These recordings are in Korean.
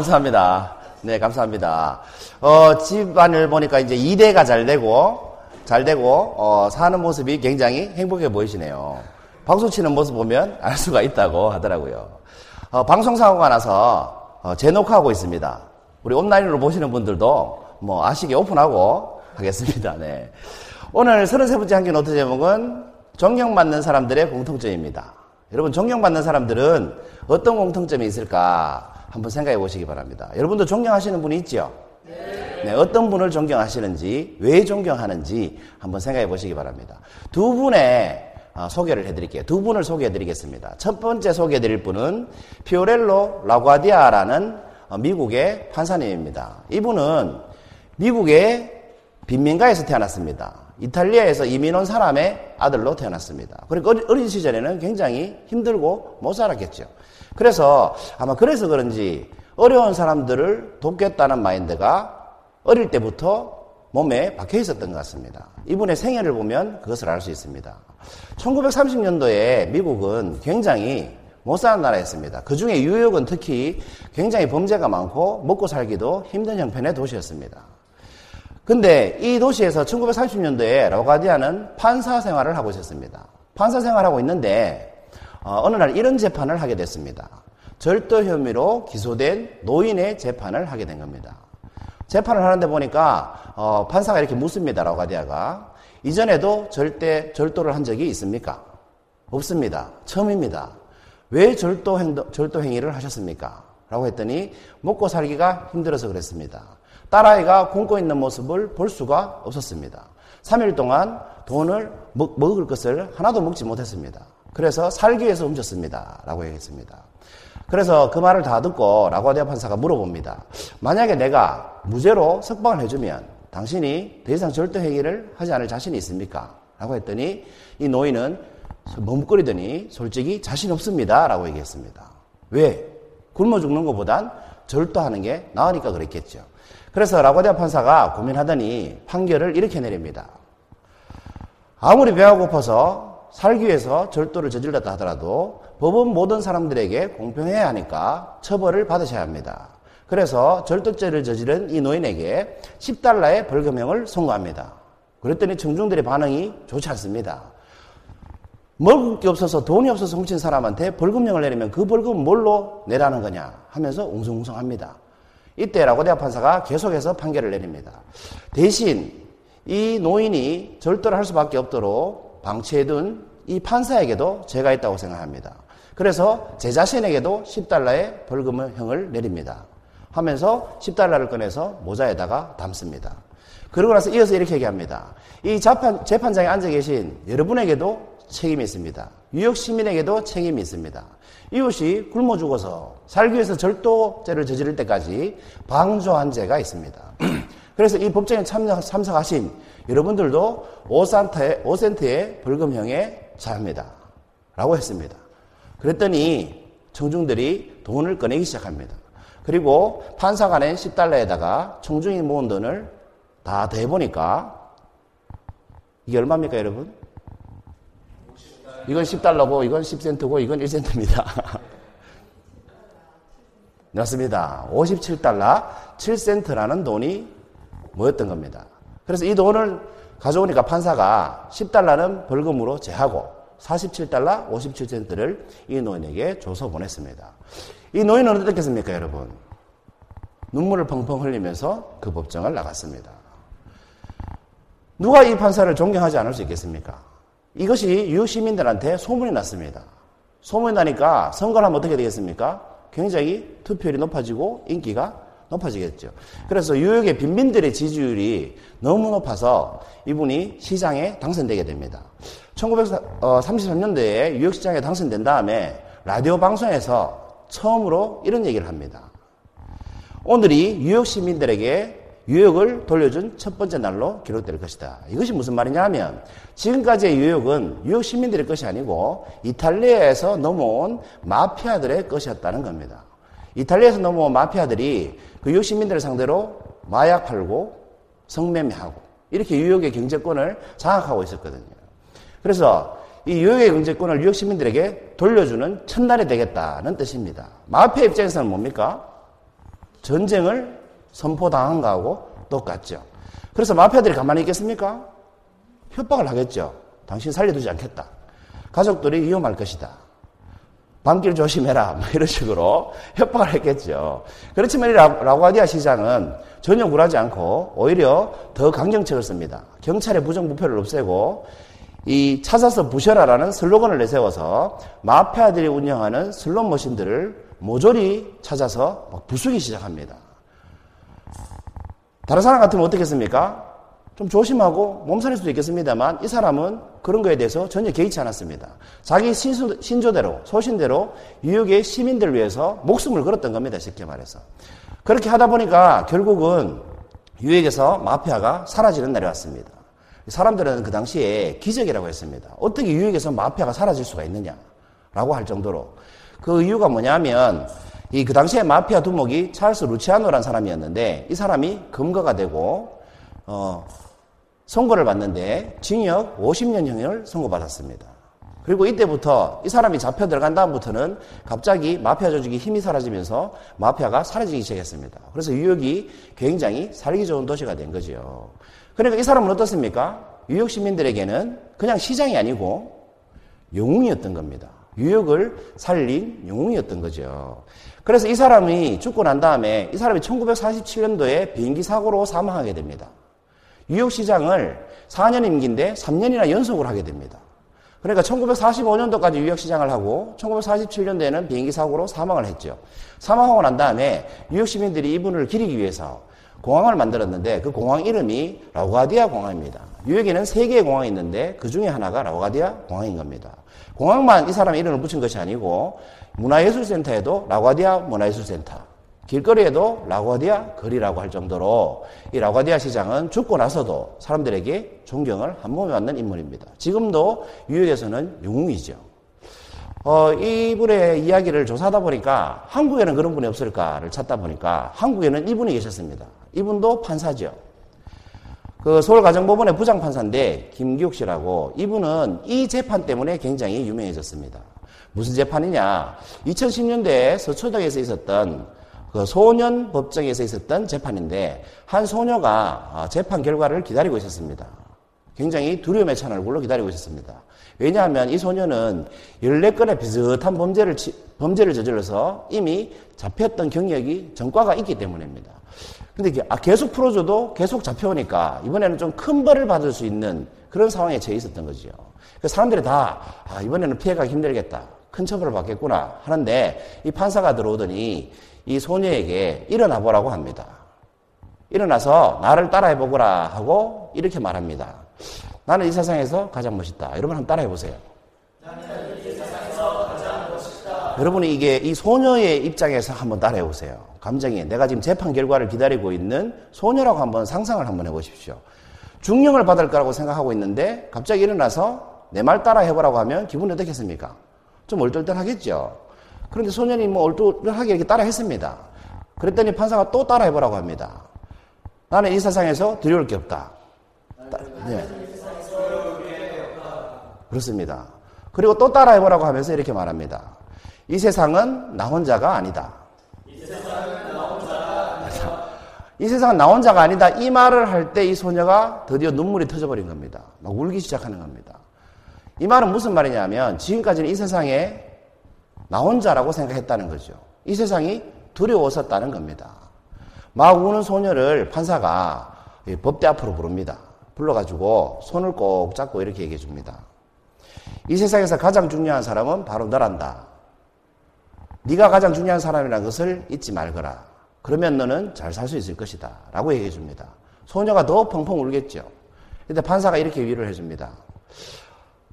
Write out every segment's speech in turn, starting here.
감사합니다. 네, 감사합니다. 어, 집안을 보니까 이제 2대가 잘 되고, 잘 되고, 어, 사는 모습이 굉장히 행복해 보이시네요. 박수 치는 모습 보면 알 수가 있다고 하더라고요. 어, 방송 사고가 나서, 어, 재녹화하고 있습니다. 우리 온라인으로 보시는 분들도 뭐 아시게 오픈하고 하겠습니다. 네. 오늘 33번째 한개 노트 제목은 존경받는 사람들의 공통점입니다. 여러분, 존경받는 사람들은 어떤 공통점이 있을까? 한번 생각해 보시기 바랍니다. 여러분도 존경하시는 분이 있죠? 네. 어떤 분을 존경하시는지, 왜 존경하는지 한번 생각해 보시기 바랍니다. 두 분의 어, 소개를 해드릴게요. 두 분을 소개해 드리겠습니다. 첫 번째 소개해 드릴 분은 피오렐로 라과디아라는 어, 미국의 판사님입니다. 이분은 미국의 빈민가에서 태어났습니다. 이탈리아에서 이민 온 사람의 아들로 태어났습니다. 그리고 어린 시절에는 굉장히 힘들고 못 살았겠죠. 그래서 아마 그래서 그런지 어려운 사람들을 돕겠다는 마인드가 어릴 때부터 몸에 박혀 있었던 것 같습니다. 이분의 생애를 보면 그것을 알 수 있습니다. 1930년도에 미국은 굉장히 못 사는 나라였습니다. 그 중에 뉴욕은 특히 굉장히 범죄가 많고 먹고 살기도 힘든 형편의 도시였습니다. 근데 이 도시에서 1930년도에 로가디아는 판사 생활을 하고 있었습니다. 판사 생활하고 있는데 어, 느날 이런 재판을 하게 됐습니다. 절도 혐의로 기소된 노인의 재판을 하게 된 겁니다. 재판을 하는데 보니까 어, 판사가 이렇게 묻습니다. 로가디아가 이전에도 절대 절도를 한 적이 있습니까? 없습니다. 처음입니다. 왜 절도 행동, 절도 행위를 하셨습니까? 라고 했더니 먹고 살기가 힘들어서 그랬습니다. 딸아이가 굶고 있는 모습을 볼 수가 없었습니다. 3일 동안 돈을 먹, 먹을 것을 하나도 먹지 못했습니다. 그래서 살기 위해서 훔쳤습니다. 라고 얘기했습니다. 그래서 그 말을 다 듣고 라과디아 판사가 물어봅니다. 만약에 내가 무죄로 석방을 해주면 당신이 더 이상 절도 행위를 하지 않을 자신이 있습니까? 라고 했더니 이 노인은 머뭇거리더니 솔직히 자신 없습니다. 라고 얘기했습니다. 왜? 굶어 죽는 것보단 절도하는 게 나으니까 그랬겠죠. 그래서 라과디아 판사가 고민하더니 판결을 이렇게 내립니다. 아무리 배가 고파서 살기 위해서 절도를 저질렀다 하더라도 법은 모든 사람들에게 공평해야 하니까 처벌을 받으셔야 합니다. 그래서 절도죄를 저지른 이 노인에게 10달러의 벌금형을 선고합니다. 그랬더니 청중들의 반응이 좋지 않습니다. 먹을 게 없어서 돈이 없어서 훔친 사람한테 벌금형을 내리면 그 벌금은 뭘로 내라는 거냐 하면서 웅성웅성합니다. 이때 라고 대학 판사가 계속해서 판결을 내립니다. 대신 이 노인이 절도를 할 수밖에 없도록 방치해둔 이 판사에게도 죄가 있다고 생각합니다. 그래서 제 자신에게도 10달러의 벌금형을 내립니다. 하면서 10달러를 꺼내서 모자에다가 담습니다. 그러고 나서 이어서 이렇게 얘기합니다. 이 재판, 재판장에 앉아 계신 여러분에게도 책임이 있습니다. 뉴욕 시민에게도 책임이 있습니다. 이웃이 굶어 죽어서 살기 위해서 절도죄를 저지를 때까지 방조한 죄가 있습니다. 그래서 이 법정에 참석, 참석하신 여러분들도 5센트의, 5센트의 벌금형에 처합니다. 라고 했습니다. 그랬더니 청중들이 돈을 꺼내기 시작합니다. 그리고 판사가 낸 10달러에다가 청중이 모은 돈을 다 더해보니까 이게 얼마입니까, 여러분? 이건 10달러고, 이건 10센트고, 이건 1센트입니다. 맞습니다. 57달러 7센트라는 돈이 모였던 겁니다. 그래서 이 돈을 가져오니까 판사가 10달러는 벌금으로 제하고 47달러 57센트를 이 노인에게 줘서 보냈습니다. 이 노인은 어떻겠습니까, 여러분? 눈물을 펑펑 흘리면서 그 법정을 나갔습니다. 누가 이 판사를 존경하지 않을 수 있겠습니까? 이것이 유효 시민들한테 소문이 났습니다. 소문이 나니까 선거를 하면 어떻게 되겠습니까? 굉장히 투표율이 높아지고 인기가 높아지겠죠. 그래서 유역의 빈민들의 지지율이 너무 높아서 이분이 시장에 당선되게 됩니다. 1933년도에 유역시장에 당선된 다음에 라디오 방송에서 처음으로 이런 얘기를 합니다. 오늘이 유역 시민들에게 유역을 돌려준 첫 번째 날로 기록될 것이다. 이것이 무슨 말이냐 하면 지금까지의 유역은 유역 시민들의 것이 아니고 이탈리아에서 넘어온 마피아들의 것이었다는 겁니다. 이탈리아에서 넘어온 마피아들이 그 유역 시민들을 상대로 마약 팔고 성매매하고 이렇게 유역의 경제권을 장악하고 있었거든요. 그래서 이 유역의 경제권을 유역 시민들에게 돌려주는 첫날이 되겠다는 뜻입니다. 마피아 입장에서는 뭡니까? 전쟁을 선포당한 거하고 똑같죠. 그래서 마피아들이 가만히 있겠습니까? 협박을 하겠죠. 당신 살려두지 않겠다. 가족들이 위험할 것이다. 밤길 조심해라. 뭐 이런 식으로 협박을 했겠죠. 그렇지만 이 라구아디아 시장은 전혀 굴하지 않고 오히려 더 강경책을 씁니다. 경찰의 부정부패를 없애고 이 찾아서 부셔라라는 슬로건을 내세워서 마피아들이 운영하는 슬롯 머신들을 모조리 찾아서 부수기 시작합니다. 다른 사람 같으면 어떻겠습니까? 좀 조심하고 몸살일 수도 있겠습니다만 이 사람은 그런 거에 대해서 전혀 개의치 않았습니다. 자기 신조, 대로 소신대로 유역의 시민들을 위해서 목숨을 걸었던 겁니다. 쉽게 말해서. 그렇게 하다 보니까 결국은 유역에서 마피아가 사라지는 날이 왔습니다. 사람들은 그 당시에 기적이라고 했습니다. 어떻게 유역에서 마피아가 사라질 수가 있느냐라고 할 정도로 그 이유가 뭐냐면 이 그 당시에 마피아 두목이 찰스 루치아노라는 사람이었는데 이 사람이 검거가 되고 어 선고를 받는데 징역 50년형을 선고받았습니다. 그리고 이때부터 이 사람이 잡혀 들어간 다음부터는 갑자기 마피아 조직이 힘이 사라지면서 마피아가 사라지기 시작했습니다. 그래서 뉴욕이 굉장히 살기 좋은 도시가 된 거죠. 그러니까 이 사람은 어떻습니까? 뉴욕 시민들에게는 그냥 시장이 아니고 영웅이었던 겁니다. 뉴욕을 살린 영웅이었던 거죠. 그래서 이 사람이 죽고 난 다음에 이 사람이 1947년도에 비행기 사고로 사망하게 됩니다. 뉴욕 시장을 4년 임기인데 3년이나 연속으로 하게 됩니다. 그러니까 1945년도까지 뉴욕 시장을 하고 1947년도에는 비행기 사고로 사망을 했죠. 사망하고 난 다음에 뉴욕 시민들이 이분을 기리기 위해서 공항을 만들었는데 그 공항 이름이 라우가디아 공항입니다. 뉴욕에는 세 개의 공항이 있는데 그 중에 하나가 라우가디아 공항인 겁니다. 공항만 이 사람의 이름을 붙인 것이 아니고 문화예술센터에도 라우가디아 문화예술센터, 길거리에도 라구아디아 거리라고 할 정도로 이 라구아디아 시장은 죽고 나서도 사람들에게 존경을 한 몸에 받는 인물입니다. 지금도 뉴욕에서는 영웅이죠. 어, 이분의 이야기를 조사하다 보니까 한국에는 그런 분이 없을까를 찾다 보니까 한국에는 이분이 계셨습니다. 이분도 판사죠. 그 서울가정법원의 부장판사인데 김기욱 씨라고 이분은 이 재판 때문에 굉장히 유명해졌습니다. 무슨 재판이냐? 2010년대에 서초동에서 있었던 그 소년 법정에서 있었던 재판인데 한 소녀가 어, 재판 결과를 기다리고 있었습니다. 굉장히 두려움에 찬 얼굴로 기다리고 있었습니다. 왜냐하면 이 소녀는 14건의 비슷한 범죄를, 범죄를 저질러서 이미 잡혔던 경력이 전과가 있기 때문입니다. 근데 아, 계속 풀어줘도 계속 잡혀오니까 이번에는 좀 큰 벌을 받을 수 있는 그런 상황에 처해 있었던 거죠. 사람들이 다, 아, 이번에는 피해가 힘들겠다. 큰 처벌을 받겠구나 하는데 이 판사가 들어오더니 이 소녀에게 일어나 보라고 합니다. 일어나서 나를 따라해 보거라 하고 이렇게 말합니다. 나는 이 세상에서 가장 멋있다. 여러분 한번 따라해 보세요. 여러분이 이게 이 소녀의 입장에서 한번 따라해 보세요. 감정이 내가 지금 재판 결과를 기다리고 있는 소녀라고 한번 상상을 한번 해 보십시오. 중령을 받을 거라고 생각하고 있는데 갑자기 일어나서 내 말 따라 해보라고 하면 기분이 어떻겠습니까? 좀 얼떨떨하겠죠. 그런데 소년이 뭐 얼떨하게 이렇게 따라 했습니다. 그랬더니 판사가 또 따라 해보라고 합니다. 나는 이 세상에서 두려울 게 없다. 네. 그렇습니다. 그리고 또 따라 해보라고 하면서 이렇게 말합니다. 이 세상은 나 혼자가 아니다. 이 세상은 나 혼자가 아니다. 이 말을 할 때 이 소녀가 드디어 눈물이 터져버린 겁니다. 막 울기 시작하는 겁니다. 이 말은 무슨 말이냐면 지금까지는 이 세상에 나 혼자라고 생각했다는 거죠. 이 세상이 두려웠었다는 겁니다. 막 우는 소녀를 판사가 법대 앞으로 부릅니다. 불러가지고 손을 꼭 잡고 이렇게 얘기해 줍니다. 이 세상에서 가장 중요한 사람은 바로 너란다. 네가 가장 중요한 사람이라는 것을 잊지 말거라. 그러면 너는 잘 살 수 있을 것이다. 라고 얘기해 줍니다. 소녀가 더 펑펑 울겠죠. 근데 판사가 이렇게 위로를 해 줍니다.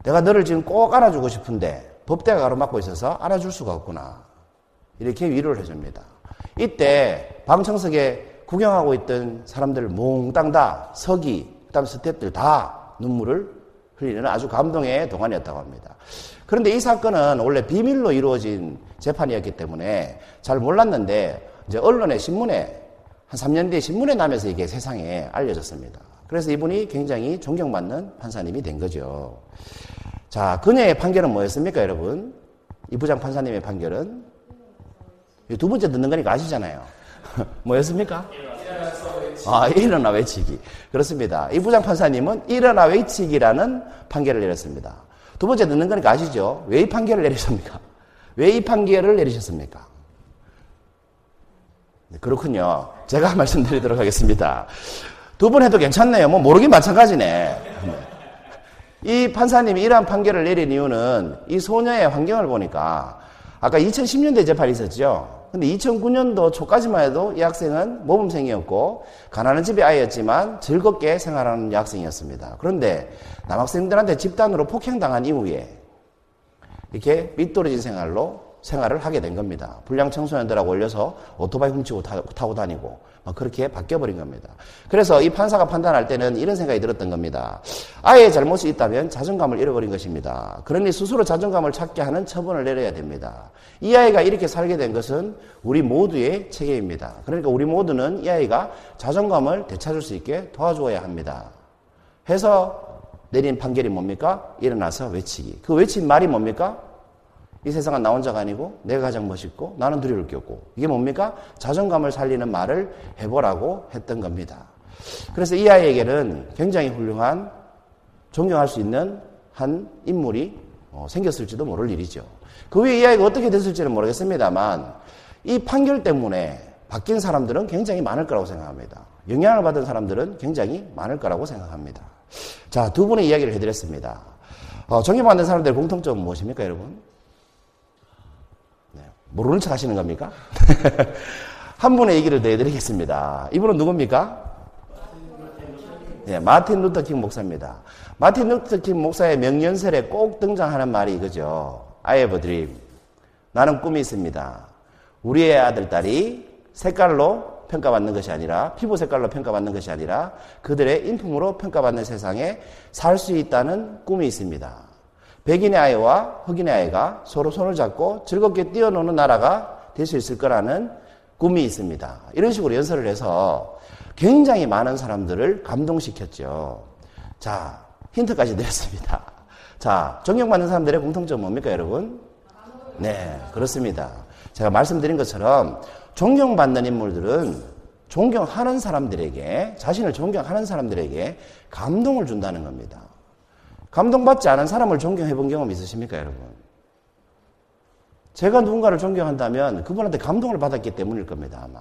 내가 너를 지금 꼭 알아주고 싶은데 법대가 가로막고 있어서 알아줄 수가 없구나. 이렇게 위로를 해줍니다. 이때 방청석에 구경하고 있던 사람들 몽땅 다 서기, 그다음 스탭들 다 눈물을 흘리는 아주 감동의 동안이었다고 합니다. 그런데 이 사건은 원래 비밀로 이루어진 재판이었기 때문에 잘 몰랐는데 이제 언론에 신문에 한 3년 뒤에 신문에 나면서 이게 세상에 알려졌습니다. 그래서 이분이 굉장히 존경받는 판사님이 된 거죠. 자, 그녀의 판결은 뭐였습니까, 여러분? 이 부장 판사님의 판결은 두 번째 듣는 거니까 아시잖아요. 뭐였습니까? 아, 일어나 외치기. 그렇습니다. 이 부장 판사님은 일어나 외치기라는 판결을 내렸습니다. 두 번째 듣는 거니까 아시죠? 왜 이 판결을 내리셨습니까? 왜 이 판결을 내리셨습니까? 네, 그렇군요. 제가 말씀드리도록 하겠습니다. 두 번 해도 괜찮네요. 뭐 모르긴 마찬가지네. 이 판사님이 이러한 판결을 내린 이유는 이 소녀의 환경을 보니까 아까 2010년대 재판이 있었죠. 근데 2009년도 초까지만 해도 이 학생은 모범생이었고 가난한 집의 아이였지만 즐겁게 생활하는 여학생이었습니다. 그런데 남학생들한테 집단으로 폭행당한 이후에 이렇게 밑떨어진 생활로 생활을 하게 된 겁니다. 불량 청소년들하고 올려서 오토바이 훔치고 타고 다니고 막 그렇게 바뀌어버린 겁니다. 그래서 이 판사가 판단할 때는 이런 생각이 들었던 겁니다. 아이의 잘못이 있다면 자존감을 잃어버린 것입니다. 그러니 스스로 자존감을 찾게 하는 처분을 내려야 됩니다. 이 아이가 이렇게 살게 된 것은 우리 모두의 책임입니다. 그러니까 우리 모두는 이 아이가 자존감을 되찾을 수 있게 도와주어야 합니다. 해서 내린 판결이 뭡니까? 일어나서 외치기. 그 외친 말이 뭡니까? 이 세상은 나 혼자가 아니고 내가 가장 멋있고 나는 두려울 게 없고 이게 뭡니까? 자존감을 살리는 말을 해보라고 했던 겁니다. 그래서 이 아이에게는 굉장히 훌륭한 존경할 수 있는 한 인물이 어, 생겼을지도 모를 일이죠. 그 후에 이 아이가 어떻게 됐을지는 모르겠습니다만 이 판결 때문에 바뀐 사람들은 굉장히 많을 거라고 생각합니다. 영향을 받은 사람들은 굉장히 많을 거라고 생각합니다. 자, 두 분의 이야기를 해드렸습니다. 어, 존경받는 사람들의 공통점은 무엇입니까, 여러분? 모르는 척 하시는 겁니까? 한 분의 얘기를 더 해드리겠습니다. 이분은 누굽니까? 네, 마틴 루터 킹 목사입니다. 마틴 루터 킹 목사의 명연설에 꼭 등장하는 말이 이거죠. I have a dream. 나는 꿈이 있습니다. 우리의 아들, 딸이 색깔로 평가받는 것이 아니라, 피부 색깔로 평가받는 것이 아니라, 그들의 인품으로 평가받는 세상에 살 수 있다는 꿈이 있습니다. 백인의 아이와 흑인의 아이가 서로 손을 잡고 즐겁게 뛰어노는 나라가 될 수 있을 거라는 꿈이 있습니다. 이런 식으로 연설을 해서 굉장히 많은 사람들을 감동시켰죠. 자, 힌트까지 드렸습니다. 자, 존경받는 사람들의 공통점 뭡니까, 여러분? 네, 그렇습니다. 제가 말씀드린 것처럼 존경받는 인물들은 존경하는 사람들에게, 자신을 존경하는 사람들에게 감동을 준다는 겁니다. 감동받지 않은 사람을 존경해 본 경험 있으십니까, 여러분? 제가 누군가를 존경한다면 그분한테 감동을 받았기 때문일 겁니다, 아마.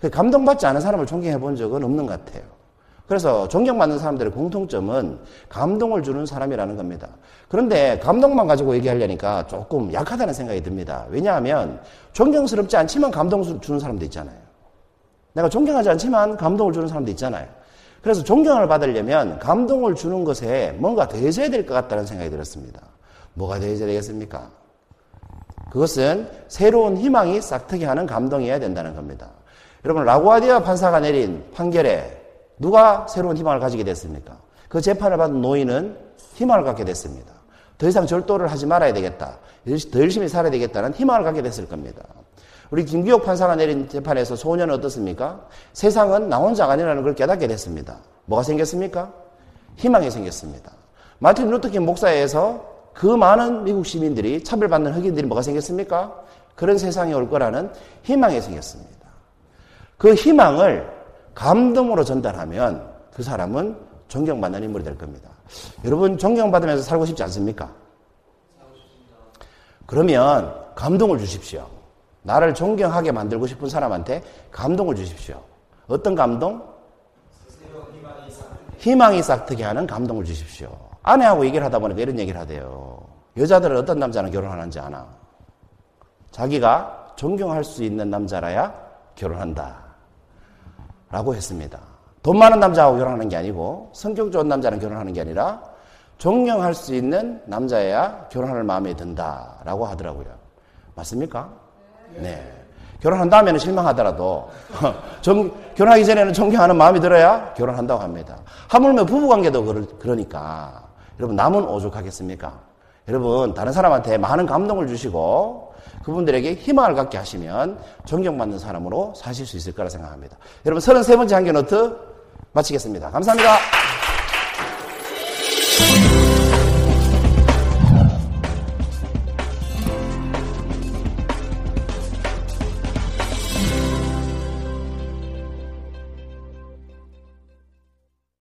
그 감동받지 않은 사람을 존경해 본 적은 없는 것 같아요. 그래서 존경받는 사람들의 공통점은 감동을 주는 사람이라는 겁니다. 그런데 감동만 가지고 얘기하려니까 조금 약하다는 생각이 듭니다. 왜냐하면 존경스럽지 않지만 감동 주는 사람도 있잖아요. 내가 존경하지 않지만 감동을 주는 사람도 있잖아요. 그래서 존경을 받으려면 감동을 주는 것에 뭔가 더해져야 될 것 같다는 생각이 들었습니다. 뭐가 더해져야 되겠습니까? 그것은 새로운 희망이 싹트게 하는 감동이어야 된다는 겁니다. 여러분, 라구아디아 판사가 내린 판결에 누가 새로운 희망을 가지게 됐습니까? 그 재판을 받은 노인은 희망을 갖게 됐습니다. 더 이상 절도를 하지 말아야 되겠다. 더 열심히 살아야 되겠다는 희망을 갖게 됐을 겁니다. 우리 김기옥 판사가 내린 재판에서 소년은 어떻습니까? 세상은 나 혼자가 아니라는 걸 깨닫게 됐습니다. 뭐가 생겼습니까? 희망이 생겼습니다. 마틴 루터킹 목사에서 그 많은 미국 시민들이 차별받는 흑인들이 뭐가 생겼습니까? 그런 세상이 올 거라는 희망이 생겼습니다. 그 희망을 감동으로 전달하면 그 사람은 존경받는 인물이 될 겁니다. 여러분 존경받으면서 살고 싶지 않습니까? 그러면 감동을 주십시오. 나를 존경하게 만들고 싶은 사람한테 감동을 주십시오. 어떤 감동? 희망이 싹트게 하는 감동을 주십시오. 아내하고 얘기를 하다 보니까 이런 얘기를 하대요. 여자들은 어떤 남자는 결혼하는지 아나? 자기가 존경할 수 있는 남자라야 결혼한다. 라고 했습니다. 돈 많은 남자하고 결혼하는 게 아니고 성격 좋은 남자랑 결혼하는 게 아니라 존경할 수 있는 남자여야 결혼할 마음이 든다 라고 하더라고요. 맞습니까? 네. 결혼한 다음에는 실망하더라도 정, 결혼하기 전에는 존경하는 마음이 들어야 결혼한다고 합니다. 하물며 부부관계도 그러니까 여러분 남은 오죽하겠습니까? 여러분 다른 사람한테 많은 감동을 주시고 그분들에게 희망을 갖게 하시면 존경받는 사람으로 사실 수 있을 거라 생각합니다. 여러분 33번째 한견 노트 마치겠습니다. 감사합니다.